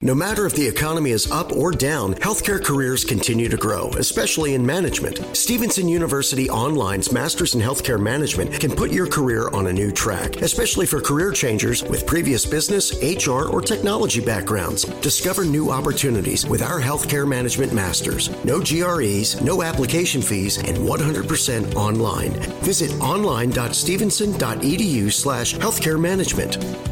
No matter if the economy is up or down, healthcare careers continue to grow, especially in management. Stevenson University Online's Masters in Healthcare Management can put your career on a new track, especially for career changers with previous business, HR, or technology backgrounds. Discover new opportunities with our Healthcare Management Masters. No GREs, no application fees, and 100% online. Visit online.stevenson.edu slash healthcare management.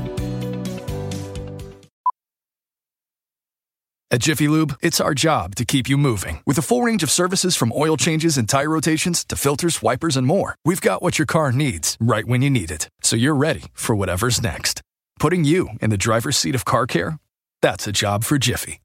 At Jiffy Lube, it's our job to keep you moving. With a full range of services from oil changes and tire rotations to filters, wipers, and more, we've got what your car needs right when you need it. So you're ready for whatever's next. Putting you in the driver's seat of car care? That's a job for Jiffy.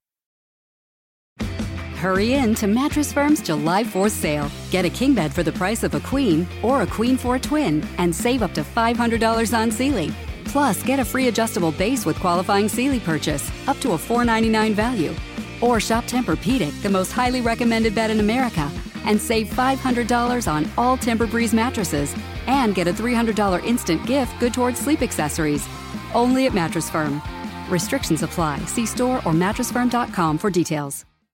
Hurry in to Mattress Firm's July 4th sale. Get a king bed for the price of a queen or a queen for a twin and save up to $500 on Sealy. Plus, get a free adjustable base with qualifying Sealy purchase, up to a 499 value. Or shop Tempur-Pedic, the most highly recommended bed in America, and save $500 on all Tempur-Breeze mattresses, and get a $300 instant gift good towards sleep accessories. Only at Mattress Firm. Restrictions apply. See store or mattressfirm.com for details.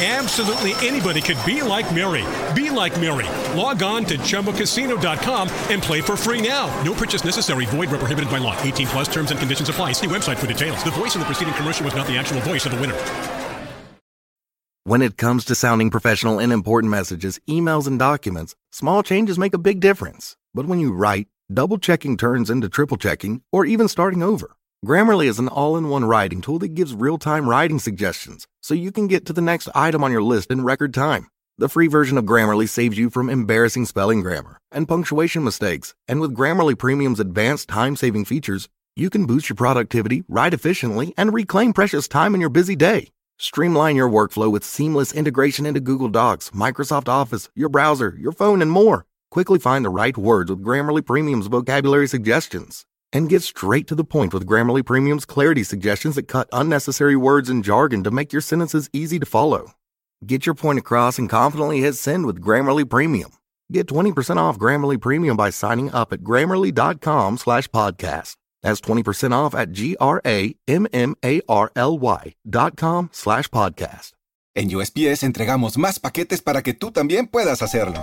Absolutely anybody could be like Mary. Be like Mary. Log on to ChumbaCasino.com and play for free now. No purchase necessary. Void where prohibited by law. 18 plus terms and conditions apply. See website for details. The voice in the preceding commercial was not the actual voice of the winner. When it comes to sounding professional in important messages, emails, and documents, small changes make a big difference. But when you write, double checking turns into triple checking or even starting over. Grammarly is an all in one writing tool that gives real time writing suggestions so you can get to the next item on your list in record time. The free version of Grammarly saves you from embarrassing spelling grammar and punctuation mistakes. And with Grammarly Premium's advanced time saving features, you can boost your productivity, write efficiently, and reclaim precious time in your busy day. Streamline your workflow with seamless integration into Google Docs, Microsoft Office, your browser, your phone, and more. Quickly find the right words with Grammarly Premium's vocabulary suggestions. And get straight to the point with Grammarly Premium's clarity suggestions that cut unnecessary words and jargon to make your sentences easy to follow. Get your point across and confidently hit send with Grammarly Premium. Get 20% off Grammarly Premium by signing up at grammarly.com slash podcast. That's 20% off at G-R-A-M-M-A-R-L-Y dot com slash podcast. En USPS entregamos más paquetes para que tú también puedas hacerlo.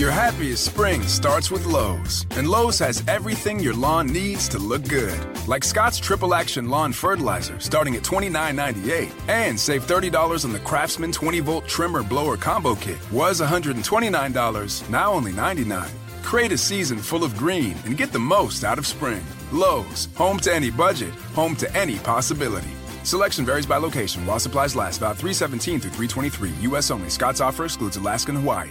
Your happiest spring starts with Lowe's, and Lowe's has everything your lawn needs to look good. Like Scott's Triple Action Lawn Fertilizer starting at $29.98, and save $30 on the Craftsman 20 volt trimmer blower combo kit. Was $129, now only 99. Create a season full of green and get the most out of spring. Lowe's, home to any budget, home to any possibility. Selection varies by location while supplies last about 317 through 323. U.S. only. Scott's offer excludes Alaska and Hawaii.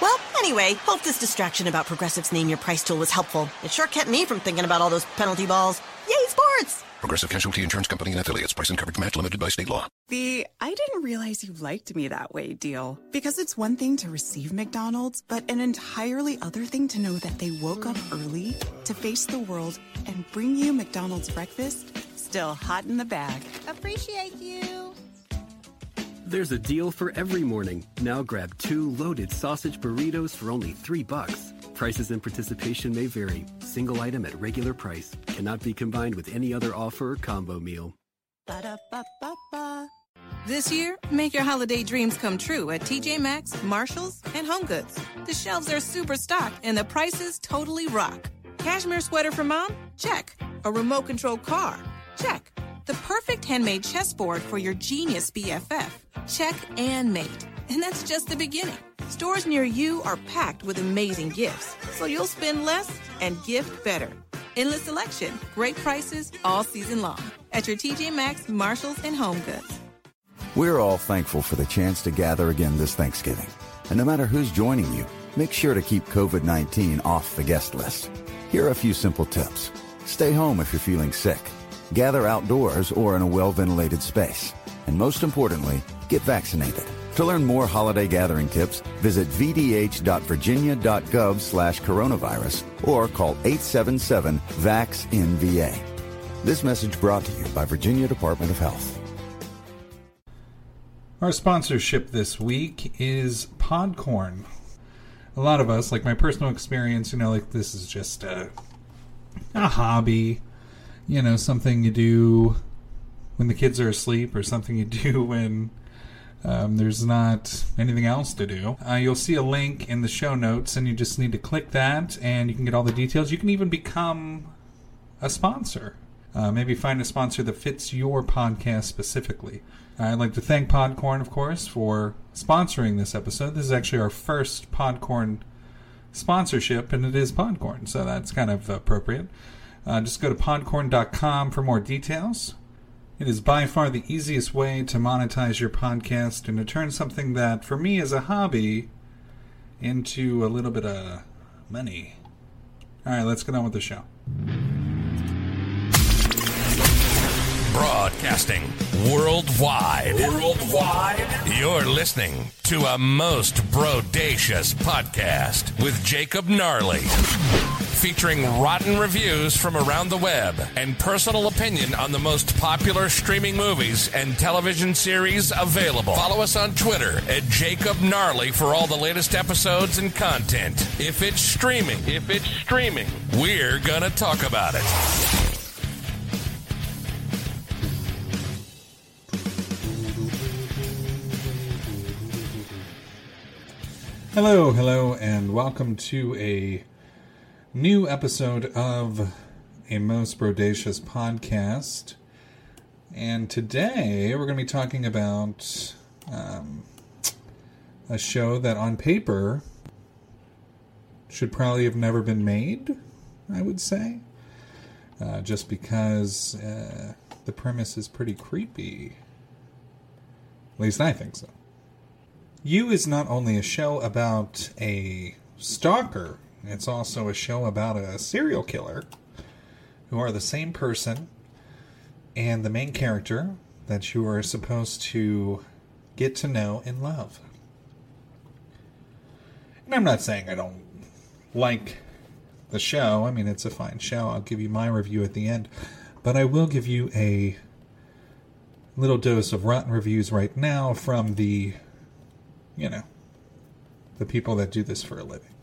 Well, anyway, hope this distraction about Progressive's Name Your Price tool was helpful. It sure kept me from thinking about all those penalty balls. Yay, sports! Progressive Casualty Insurance Company and affiliates. Price and coverage match limited by state law. The I didn't realize you liked me that way deal. Because it's one thing to receive McDonald's, but an entirely other thing to know that they woke up early to face the world and bring you McDonald's breakfast still hot in the bag. Appreciate you. There's a deal for every morning. Now grab two loaded sausage burritos for only three bucks. Prices and participation may vary. Single item at regular price cannot be combined with any other offer or combo meal. Ba-da-ba-ba-ba. This year, make your holiday dreams come true at TJ Maxx, Marshalls, and HomeGoods. The shelves are super stocked and the prices totally rock. Cashmere sweater for mom? Check. A remote control car? Check. The perfect handmade chessboard for your genius BFF? Check and mate. And that's just the beginning. Stores near you are packed with amazing gifts, so you'll spend less and gift better. Endless selection, great prices all season long at your TJ Maxx, Marshalls, and Home Goods. We're all thankful for the chance to gather again this Thanksgiving. And no matter who's joining you, make sure to keep COVID 19 off the guest list. Here are a few simple tips stay home if you're feeling sick, gather outdoors or in a well ventilated space, and most importantly, get vaccinated. To learn more holiday gathering tips, visit vdh.virginia.gov slash coronavirus or call 877-VAX-NVA. This message brought to you by Virginia Department of Health. Our sponsorship this week is Podcorn. A lot of us, like my personal experience, you know, like this is just a, a hobby, you know, something you do when the kids are asleep or something you do when um, there's not anything else to do. Uh, you'll see a link in the show notes, and you just need to click that, and you can get all the details. You can even become a sponsor. Uh, maybe find a sponsor that fits your podcast specifically. I'd like to thank Podcorn, of course, for sponsoring this episode. This is actually our first Podcorn sponsorship, and it is Podcorn, so that's kind of appropriate. Uh, just go to podcorn.com for more details. It is by far the easiest way to monetize your podcast and to turn something that, for me, is a hobby into a little bit of money. All right, let's get on with the show. Broadcasting worldwide. Worldwide. You're listening to a most brodacious podcast with Jacob Gnarly. Featuring rotten reviews from around the web and personal opinion on the most popular streaming movies and television series available. Follow us on Twitter at Jacob Gnarly for all the latest episodes and content. If it's streaming, if it's streaming, we're gonna talk about it. Hello, hello, and welcome to a new episode of a most brodacious podcast. And today we're going to be talking about um, a show that on paper should probably have never been made, I would say. Uh, just because uh, the premise is pretty creepy. At least I think so. You is not only a show about a stalker, it's also a show about a serial killer who are the same person and the main character that you are supposed to get to know and love. And I'm not saying I don't like the show. I mean, it's a fine show. I'll give you my review at the end. But I will give you a little dose of rotten reviews right now from the, you know, the people that do this for a living.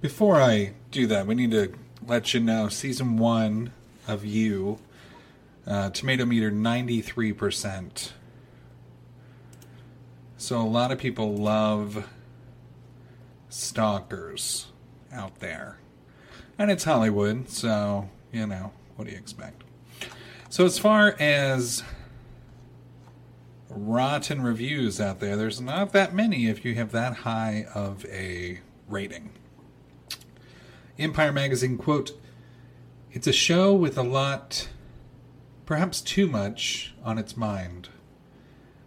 Before I do that, we need to let you know season one of You, uh, tomato meter 93%. So a lot of people love stalkers out there. And it's Hollywood, so, you know, what do you expect? So, as far as rotten reviews out there, there's not that many if you have that high of a rating. Empire Magazine quote, It's a show with a lot, perhaps too much, on its mind.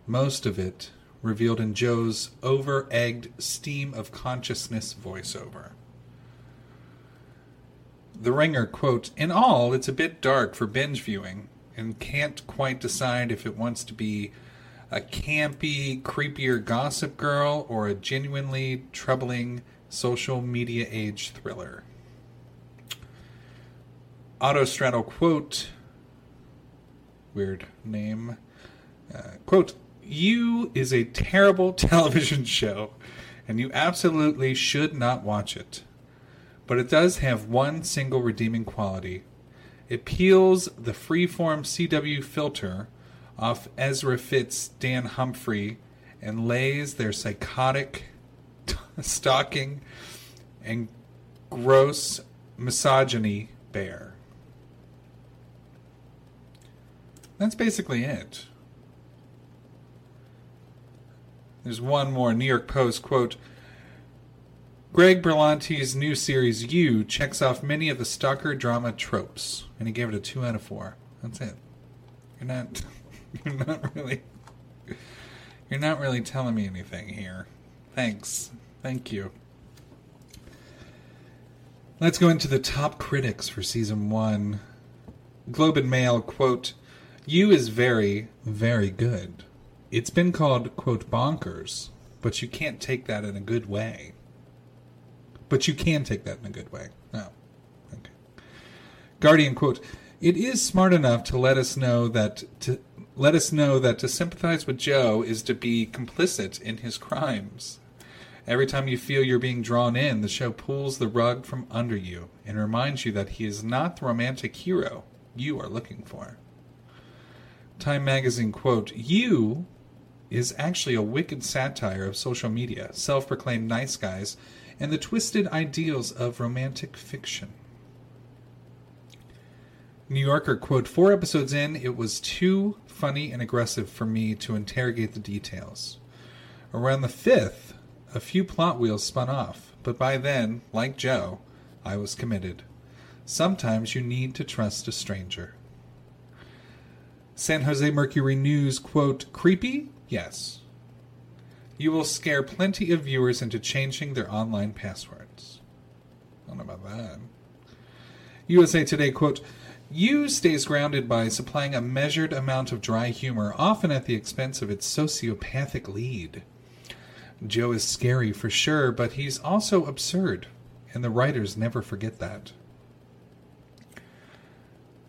Most of it revealed in Joe's over egged steam of consciousness voiceover. The Ringer, quote, In all, it's a bit dark for binge viewing, and can't quite decide if it wants to be a campy, creepier gossip girl or a genuinely troubling social media age thriller. Autostraddle, quote, weird name, uh, quote, You is a terrible television show, and you absolutely should not watch it but it does have one single redeeming quality. It peels the freeform CW filter off Ezra Fitz Dan Humphrey and lays their psychotic, stalking, and gross misogyny bare. That's basically it. There's one more New York Post quote Greg Berlanti's new series You checks off many of the stalker drama tropes, and he gave it a two out of four. That's it. You're not. You're not really. You're not really telling me anything here. Thanks. Thank you. Let's go into the top critics for season one. Globe and Mail quote: "You is very, very good. It's been called quote bonkers, but you can't take that in a good way." But you can take that in a good way. Oh, okay. Guardian quote: "It is smart enough to let us know that to let us know that to sympathize with Joe is to be complicit in his crimes. Every time you feel you're being drawn in, the show pulls the rug from under you and reminds you that he is not the romantic hero you are looking for." Time magazine quote: "You." Is actually a wicked satire of social media, self proclaimed nice guys and the twisted ideals of romantic fiction. New Yorker quote Four episodes in, it was too funny and aggressive for me to interrogate the details. Around the fifth, a few plot wheels spun off, but by then, like Joe, I was committed. Sometimes you need to trust a stranger. San Jose Mercury News quote Creepy? Yes. You will scare plenty of viewers into changing their online passwords. I don't know about that. USA Today quote You stays grounded by supplying a measured amount of dry humor, often at the expense of its sociopathic lead. Joe is scary for sure, but he's also absurd, and the writers never forget that.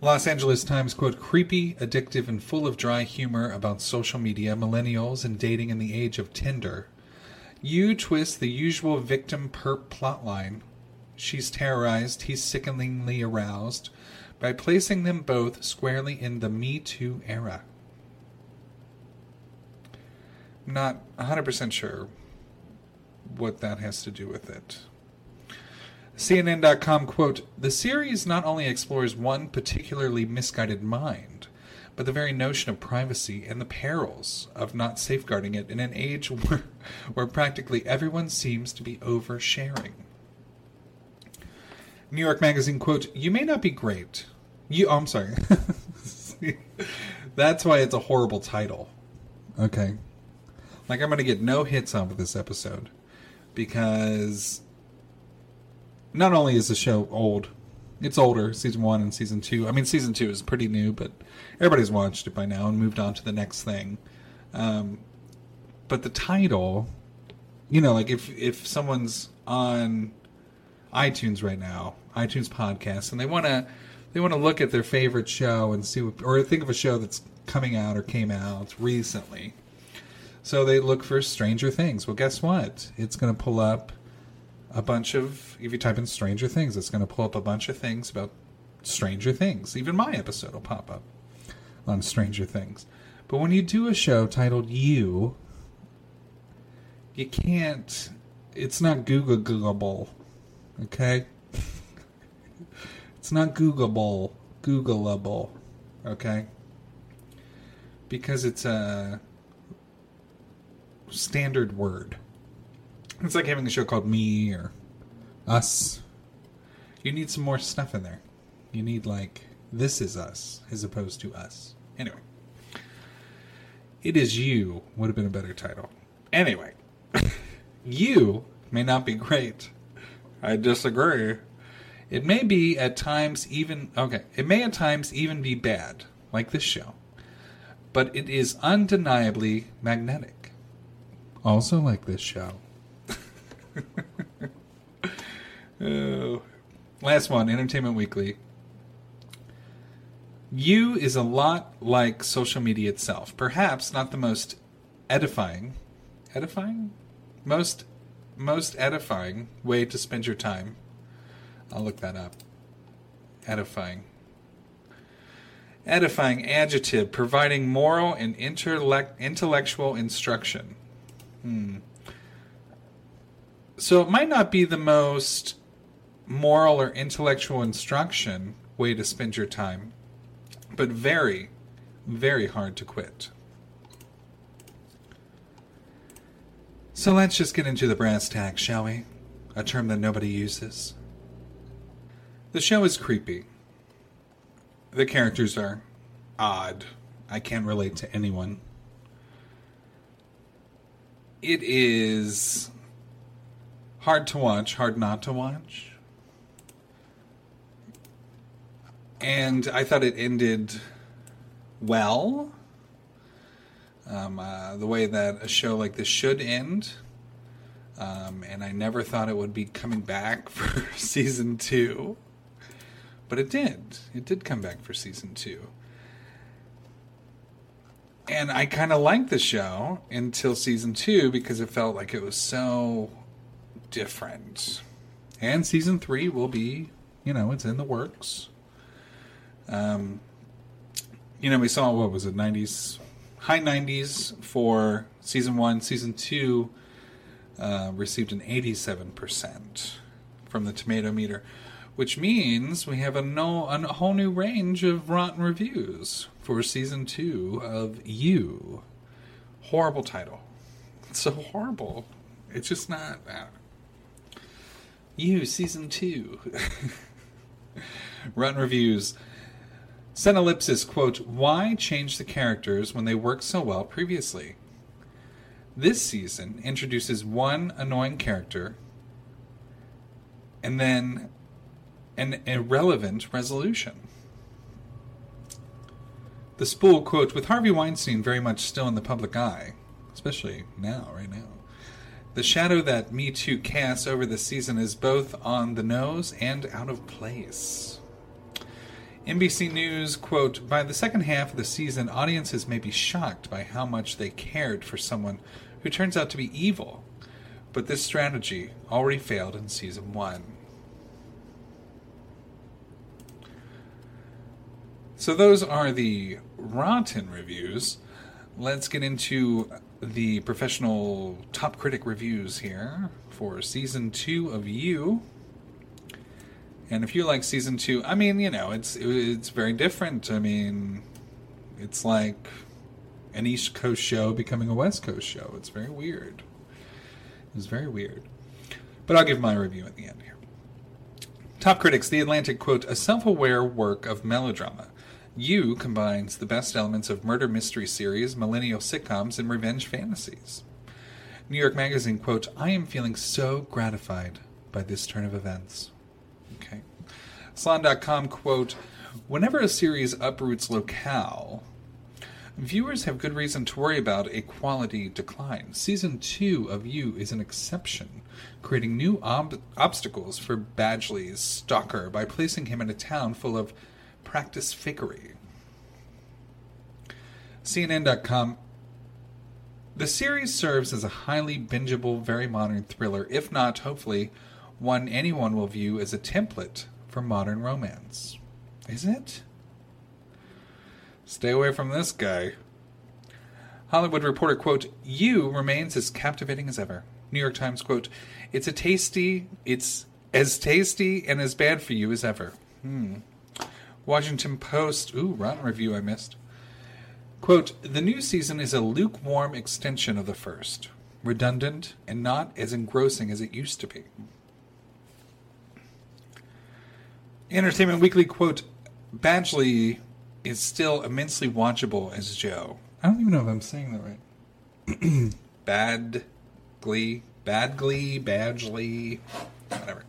Los Angeles Times quote creepy, addictive, and full of dry humor about social media, millennials, and dating in the age of Tinder. You twist the usual victim perp plotline. She's terrorized, he's sickeningly aroused, by placing them both squarely in the Me Too era. Not 100% sure what that has to do with it. CNN.com quote, The series not only explores one particularly misguided mind, but the very notion of privacy and the perils of not safeguarding it in an age where, where practically everyone seems to be oversharing. New York Magazine quote, You may not be great. You oh, I'm sorry. That's why it's a horrible title. Okay. Like I'm going to get no hits on with this episode because not only is the show old, it's older, season one and season two. I mean, season two is pretty new, but everybody's watched it by now and moved on to the next thing. Um, but the title, you know, like if if someone's on iTunes right now, iTunes podcast, and they want to they want to look at their favorite show and see, what, or think of a show that's coming out or came out recently. So they look for Stranger Things. Well, guess what? It's going to pull up a bunch of. If you type in Stranger Things, it's going to pull up a bunch of things about Stranger Things. Even my episode will pop up on Stranger Things. But when you do a show titled You, you can't. It's not Google Googleable. Okay? it's not Googleable. Googleable. Okay? Because it's a standard word. It's like having a show called Me or Us. You need some more stuff in there. You need, like, This Is Us as opposed to Us. Anyway. It Is You would have been a better title. Anyway. you may not be great. I disagree. It may be at times even okay, it may at times even be bad, like this show. But it is undeniably magnetic. Also like this show. oh. Last one, Entertainment Weekly. You is a lot like social media itself. Perhaps not the most edifying, edifying, most most edifying way to spend your time. I'll look that up. Edifying. Edifying adjective providing moral and intellect, intellectual instruction. Hmm. So it might not be the most moral or intellectual instruction way to spend your time, but very, very hard to quit. So let's just get into the brass tacks, shall we? A term that nobody uses. The show is creepy. The characters are odd. I can't relate to anyone. It is hard to watch, hard not to watch. And I thought it ended well um, uh, the way that a show like this should end. Um, and I never thought it would be coming back for season two, but it did. It did come back for season two. And I kind of liked the show until season two because it felt like it was so different. And season three will be, you know, it's in the works. Um, you know, we saw what was it, nineties high 90s for season one. Season two uh, received an 87% from the tomato meter, which means we have a, no, a whole new range of rotten reviews for season two of You. Horrible title. It's so horrible. It's just not. You, season two. rotten reviews. Senellipsis, quote, Why change the characters when they worked so well previously? This season introduces one annoying character and then an irrelevant resolution. The spool, quote, with Harvey Weinstein very much still in the public eye, especially now, right now. The shadow that Me Too casts over the season is both on the nose and out of place. NBC News, quote, By the second half of the season, audiences may be shocked by how much they cared for someone who turns out to be evil. But this strategy already failed in season one. So those are the rotten reviews. Let's get into the professional top critic reviews here for season two of You. And if you like season two, I mean, you know, it's it's very different. I mean, it's like an East Coast show becoming a West Coast show. It's very weird. It's very weird. But I'll give my review at the end here. Top critics: The Atlantic quote: "A self-aware work of melodrama." You combines the best elements of murder mystery series, millennial sitcoms, and revenge fantasies. New York Magazine, quote, I am feeling so gratified by this turn of events. Okay. Salon.com, quote, Whenever a series uproots locale, viewers have good reason to worry about a quality decline. Season 2 of You is an exception, creating new ob- obstacles for Badgley's stalker by placing him in a town full of practice fakery. CNN.com The series serves as a highly bingeable, very modern thriller, if not, hopefully, one anyone will view as a template for modern romance. Is it? Stay away from this guy. Hollywood Reporter, quote, You remains as captivating as ever. New York Times, quote, It's a tasty, it's as tasty and as bad for you as ever. Hmm. Washington Post, ooh, rotten review I missed. Quote, The new season is a lukewarm extension of the first, redundant and not as engrossing as it used to be. Entertainment Weekly, quote, Badgley is still immensely watchable as Joe. I don't even know if I'm saying that right. Bad Glee, Bad Glee, Badgley, whatever.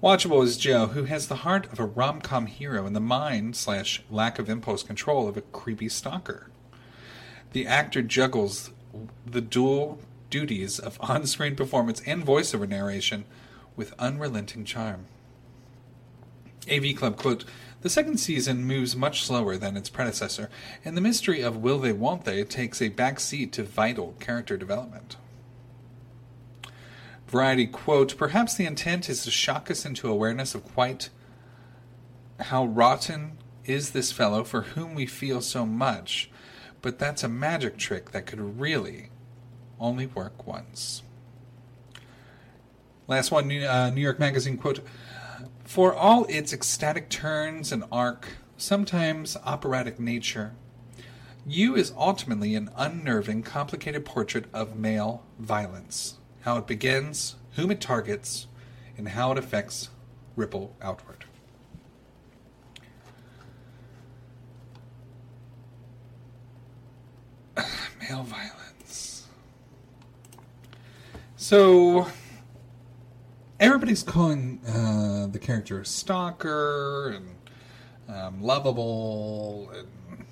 Watchable is Joe, who has the heart of a rom com hero and the mind slash lack of impulse control of a creepy stalker. The actor juggles the dual duties of on screen performance and voiceover narration with unrelenting charm. AV Club quote The second season moves much slower than its predecessor, and the mystery of will they won't they takes a back seat to vital character development. Variety quote Perhaps the intent is to shock us into awareness of quite how rotten is this fellow for whom we feel so much, but that's a magic trick that could really only work once. Last one, uh, New York Magazine quote For all its ecstatic turns and arc, sometimes operatic nature, You is ultimately an unnerving, complicated portrait of male violence how it begins, whom it targets, and how it affects ripple outward. Male violence. So, everybody's calling uh, the character a stalker and um, lovable and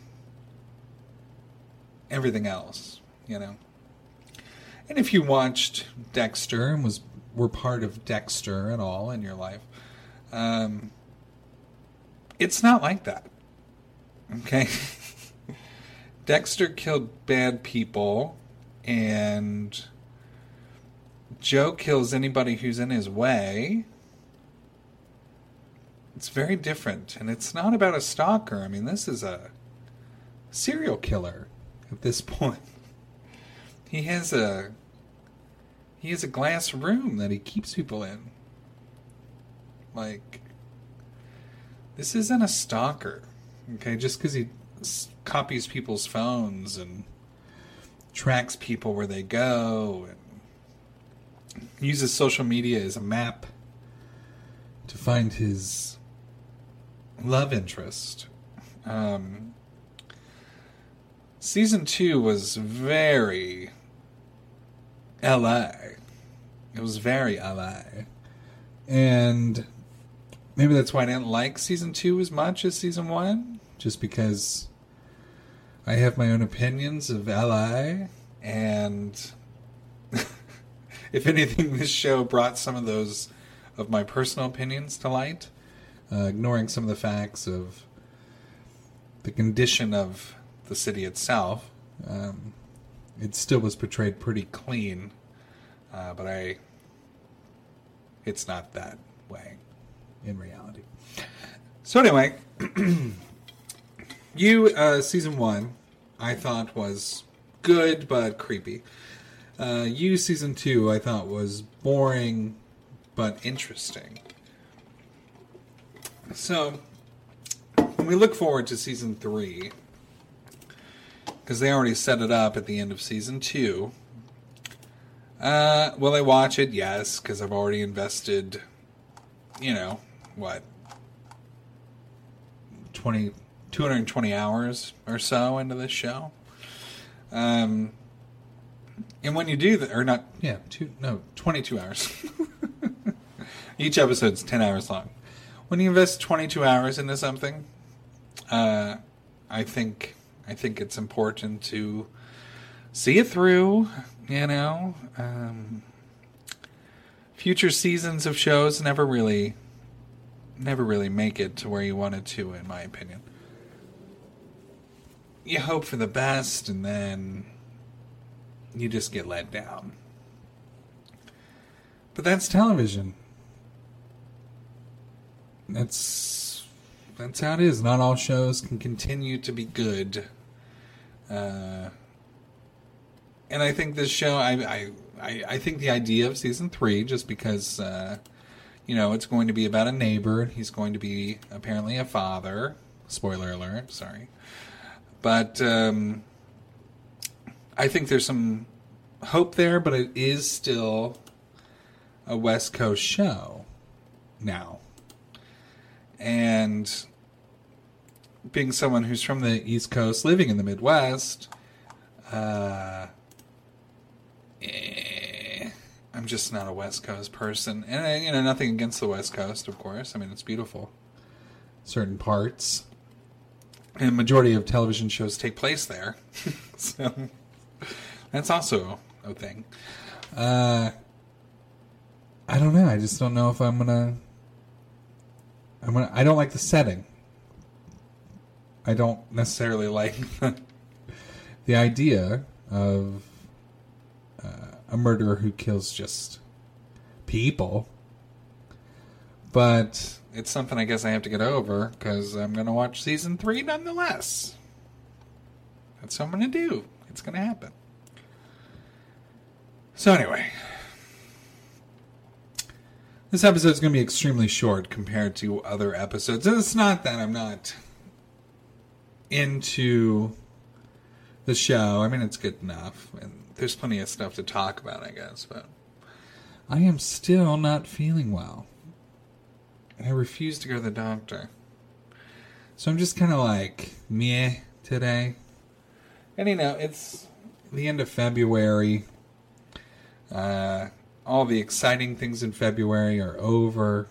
everything else, you know. And if you watched Dexter and was were part of Dexter at all in your life, um, it's not like that. Okay, Dexter killed bad people, and Joe kills anybody who's in his way. It's very different, and it's not about a stalker. I mean, this is a serial killer at this point. He has a he has a glass room that he keeps people in. Like this isn't a stalker, okay? Just because he copies people's phones and tracks people where they go and uses social media as a map to find his love interest. Um, season two was very LA. It was very LA. And maybe that's why I didn't like season two as much as season one, just because I have my own opinions of LA. And if anything, this show brought some of those of my personal opinions to light, uh, ignoring some of the facts of the condition of the city itself. Um, it still was portrayed pretty clean, uh, but I, it's not that way in reality. So anyway, you uh, season one, I thought was good but creepy. Uh, you season two, I thought was boring but interesting. So when we look forward to season three, because they already set it up at the end of season two. Uh, will I watch it? Yes, because I've already invested, you know, what, 20, 220 hours or so into this show. Um, and when you do that, or not, yeah, two, no, 22 hours. Each episode's 10 hours long. When you invest 22 hours into something, uh, I think I think it's important to see it through. You know, um, future seasons of shows never really, never really make it to where you wanted to, in my opinion. You hope for the best, and then you just get let down. But that's television. That's that's how it is. Not all shows can continue to be good. Uh, and I think this show, I, I, I, think the idea of season three, just because, uh, you know, it's going to be about a neighbor. He's going to be apparently a father. Spoiler alert, sorry. But um, I think there's some hope there, but it is still a West Coast show now. And being someone who's from the East Coast, living in the Midwest, uh, eh, I'm just not a West Coast person. And, uh, you know, nothing against the West Coast, of course. I mean, it's beautiful. Certain parts. And majority of television shows take place there. so that's also a thing. Uh, I don't know. I just don't know if I'm gonna. I'm gonna. I don't like the setting. I don't necessarily like the idea of uh, a murderer who kills just people. But it's something I guess I have to get over because I'm to watch season three nonetheless. That's what I'm to do. It's going to happen. So, anyway, this episode is going to be extremely short compared to other episodes. And it's not that I'm not into the show. I mean, it's good enough, and there's plenty of stuff to talk about, I guess. But I am still not feeling well. And I refuse to go to the doctor. So I'm just kind of like meh today. And you know, it's the end of February. Uh, all the exciting things in February are over.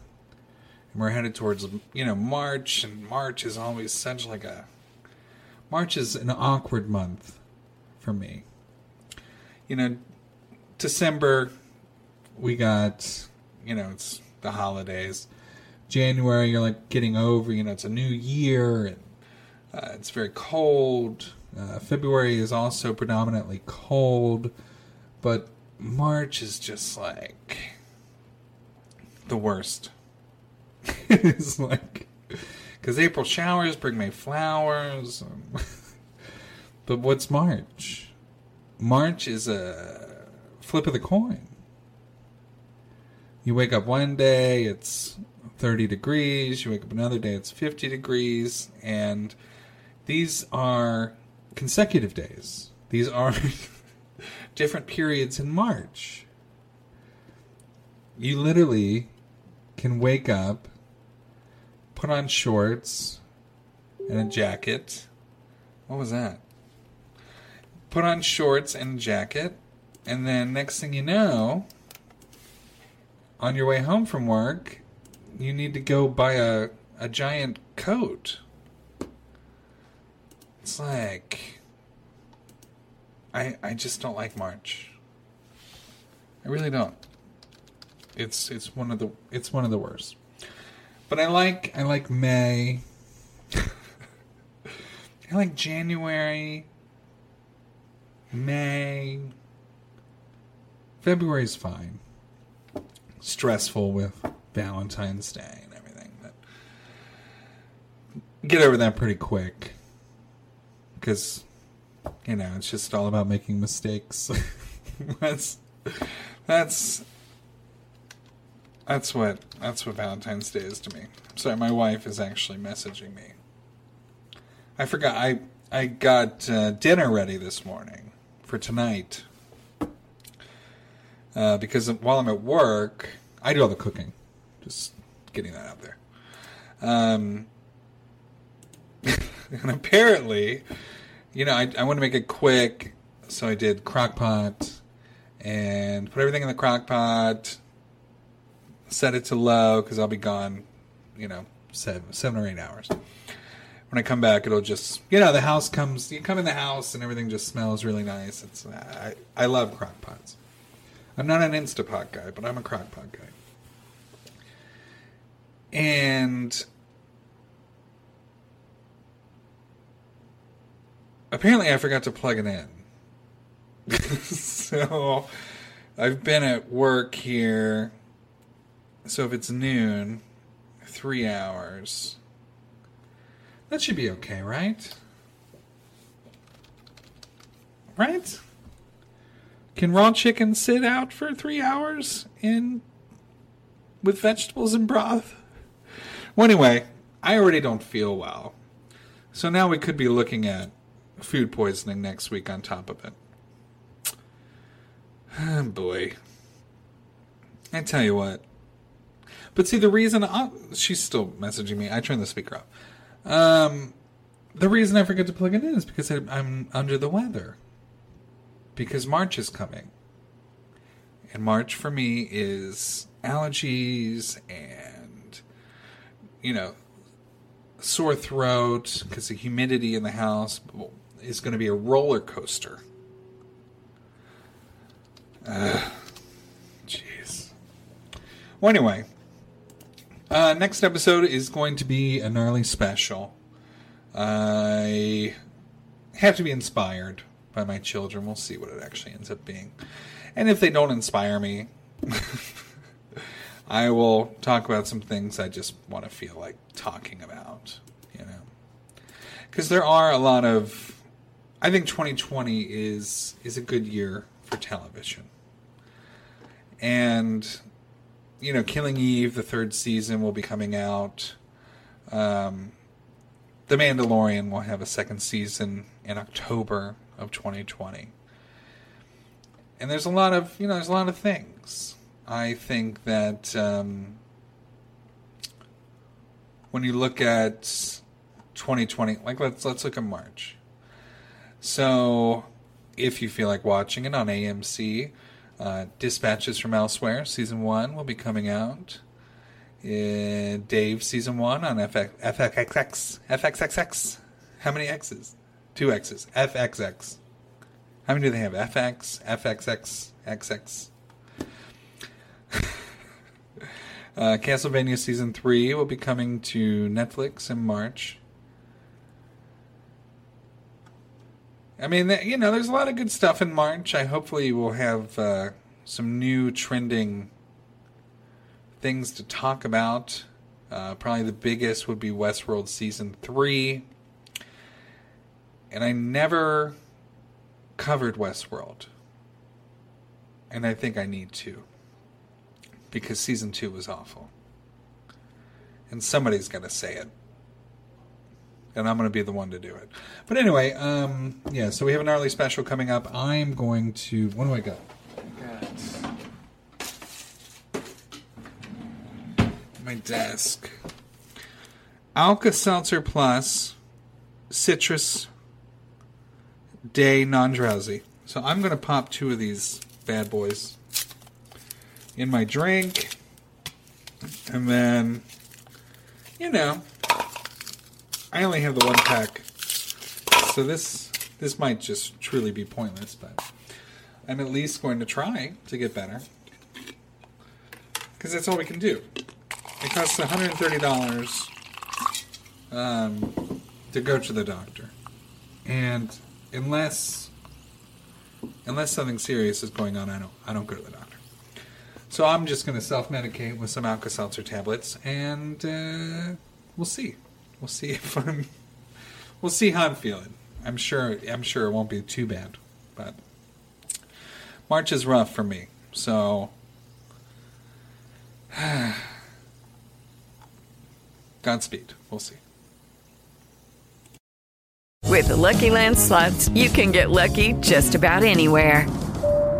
And we're headed towards, you know, March, and March is always such like a March is an awkward month for me. You know, December, we got, you know, it's the holidays. January, you're like getting over, you know, it's a new year and uh, it's very cold. Uh, February is also predominantly cold, but March is just like the worst. it's like because April showers bring May flowers. but what's March? March is a flip of the coin. You wake up one day, it's 30 degrees. You wake up another day, it's 50 degrees. And these are consecutive days. These are different periods in March. You literally can wake up put on shorts and a jacket. What was that? Put on shorts and jacket, and then next thing you know, on your way home from work, you need to go buy a, a giant coat. It's like I I just don't like March. I really don't. It's it's one of the it's one of the worst. But I like I like May. I like January. May. February's fine. Stressful with Valentine's Day and everything, but get over that pretty quick. Because you know, it's just all about making mistakes. that's that's that's what that's what Valentine's Day is to me. Sorry, my wife is actually messaging me. I forgot. I I got uh, dinner ready this morning for tonight uh, because while I'm at work, I do all the cooking. Just getting that out there. Um, and apparently, you know, I, I want to make it quick, so I did crock pot and put everything in the crock pot, set it to low because I'll be gone, you know, seven, seven or eight hours. When I come back, it'll just, you know, the house comes, you come in the house and everything just smells really nice. It's, I, I love crock pots. I'm not an Instapot guy, but I'm a crock pot guy. And apparently I forgot to plug it in. so I've been at work here. So if it's noon, three hours. That should be okay, right? Right? Can raw chicken sit out for three hours in with vegetables and broth? Well, anyway, I already don't feel well. So now we could be looking at food poisoning next week on top of it. Oh, boy. I tell you what. But see, the reason i she's still messaging me. I turned the speaker off. Um, the reason I forget to plug it in is because I, I'm under the weather. Because March is coming. And March for me is allergies and, you know, sore throat because the humidity in the house is going to be a roller coaster. Jeez. well, anyway, uh, next episode is going to be a gnarly special. I have to be inspired by my children. We'll see what it actually ends up being. And if they don't inspire me, I will talk about some things I just want to feel like talking about, you know. Because there are a lot of I think 2020 is is a good year for television. And you know, Killing Eve, the third season will be coming out. Um, the Mandalorian will have a second season in October of 2020. And there's a lot of, you know, there's a lot of things. I think that um, when you look at 2020, like let's let's look at March. So, if you feel like watching it on AMC, uh, Dispatches from Elsewhere season one will be coming out. Uh, Dave season one on FX, FXX FXXX. How many X's? Two X's. FXX. How many do they have? FX, FXX, XX. uh, Castlevania season three will be coming to Netflix in March. I mean, you know, there's a lot of good stuff in March. I hopefully will have uh, some new trending things to talk about. Uh, probably the biggest would be Westworld season three, and I never covered Westworld, and I think I need to because season two was awful, and somebody's to say it and I'm going to be the one to do it. But anyway, um, yeah, so we have an early special coming up. I'm going to. What do I got? I got my desk. Alka Seltzer Plus Citrus Day Non Drowsy. So I'm going to pop two of these bad boys in my drink. And then, you know, I only have the one pack, so this this might just truly be pointless, but I'm at least going to try to get better because that's all we can do. It costs $130 um, to go to the doctor, and unless unless something serious is going on, I don't I don't go to the doctor. So I'm just going to self medicate with some Alka Seltzer tablets, and uh, we'll see. We'll see if I'm. We'll see how I'm feeling. I'm sure. I'm sure it won't be too bad, but March is rough for me. So. Godspeed. We'll see. With the Lucky Land slots, you can get lucky just about anywhere.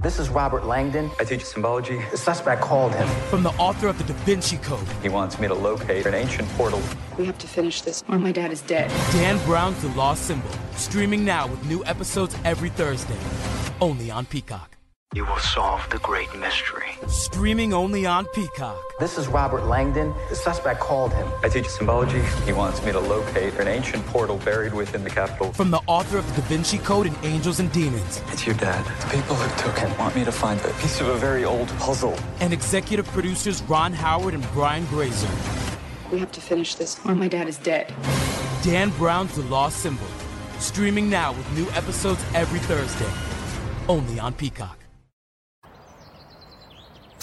This is Robert Langdon. I teach symbology. The suspect called him. From the author of the Da Vinci Code. He wants me to locate an ancient portal. We have to finish this, or my dad is dead. Dan Brown's The Lost Symbol. Streaming now with new episodes every Thursday. Only on Peacock. You will solve the great mystery. Streaming only on Peacock. This is Robert Langdon. The suspect called him. I teach symbology. He wants me to locate an ancient portal buried within the Capitol. From the author of the Da Vinci Code and Angels and Demons. It's your dad. The people who took him want me to find a piece of a very old puzzle. And executive producers Ron Howard and Brian Grazer. We have to finish this, or my dad is dead. Dan Brown's The Lost Symbol. Streaming now with new episodes every Thursday. Only on Peacock.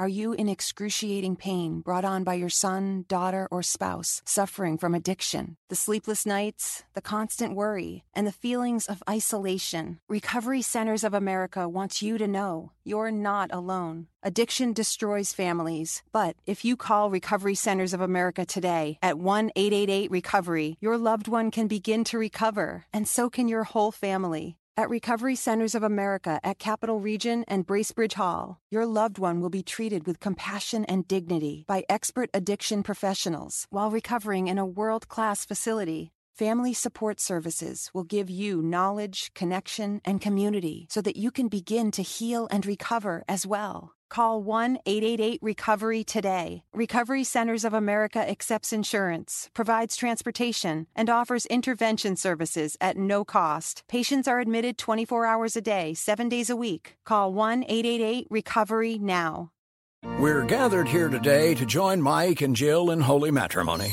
Are you in excruciating pain brought on by your son, daughter, or spouse suffering from addiction? The sleepless nights, the constant worry, and the feelings of isolation? Recovery Centers of America wants you to know you're not alone. Addiction destroys families, but if you call Recovery Centers of America today at 1 888 Recovery, your loved one can begin to recover, and so can your whole family. At Recovery Centers of America at Capital Region and Bracebridge Hall, your loved one will be treated with compassion and dignity by expert addiction professionals while recovering in a world class facility. Family Support Services will give you knowledge, connection, and community so that you can begin to heal and recover as well. Call 1 888 Recovery today. Recovery Centers of America accepts insurance, provides transportation, and offers intervention services at no cost. Patients are admitted 24 hours a day, 7 days a week. Call 1 888 Recovery now. We're gathered here today to join Mike and Jill in holy matrimony.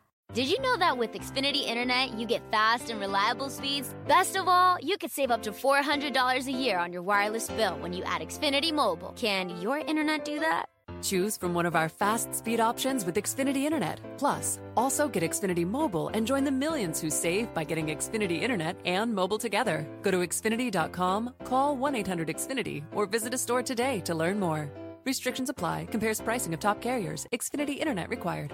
Did you know that with Xfinity Internet, you get fast and reliable speeds? Best of all, you could save up to $400 a year on your wireless bill when you add Xfinity Mobile. Can your internet do that? Choose from one of our fast speed options with Xfinity Internet. Plus, also get Xfinity Mobile and join the millions who save by getting Xfinity Internet and mobile together. Go to Xfinity.com, call 1 800 Xfinity, or visit a store today to learn more. Restrictions apply, compares pricing of top carriers, Xfinity Internet required.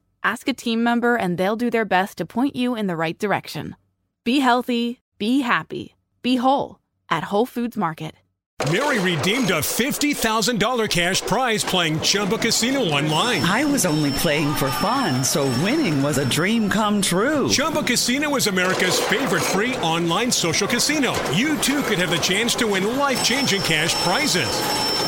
Ask a team member and they'll do their best to point you in the right direction. Be healthy, be happy, be whole at Whole Foods Market. Mary redeemed a $50,000 cash prize playing Chumba Casino online. I was only playing for fun, so winning was a dream come true. Chumba Casino is America's favorite free online social casino. You too could have the chance to win life changing cash prizes.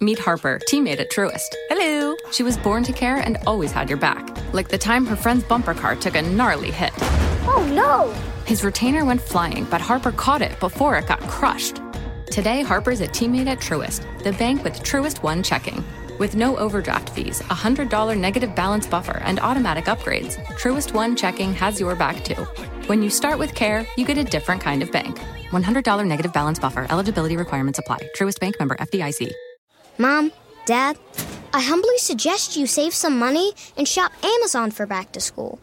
Meet Harper, teammate at Truist. Hello. She was born to care and always had your back. Like the time her friend's bumper car took a gnarly hit. Oh no! His retainer went flying, but Harper caught it before it got crushed. Today, Harper's a teammate at Truist, the bank with Truist One checking. With no overdraft fees, a $100 negative balance buffer, and automatic upgrades, Truist One checking has your back too. When you start with care, you get a different kind of bank. $100 negative balance buffer. Eligibility requirements apply. Truist Bank member FDIC. Mom, Dad, I humbly suggest you save some money and shop Amazon for back to school.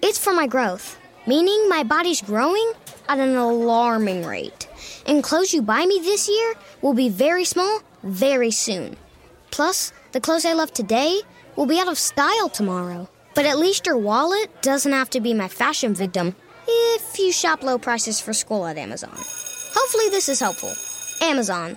It's for my growth, meaning my body's growing at an alarming rate. And clothes you buy me this year will be very small very soon. Plus, the clothes I love today will be out of style tomorrow. But at least your wallet doesn't have to be my fashion victim if you shop low prices for school at Amazon. Hopefully, this is helpful. Amazon.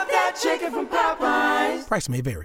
that chicken from Popeyes. Price may vary.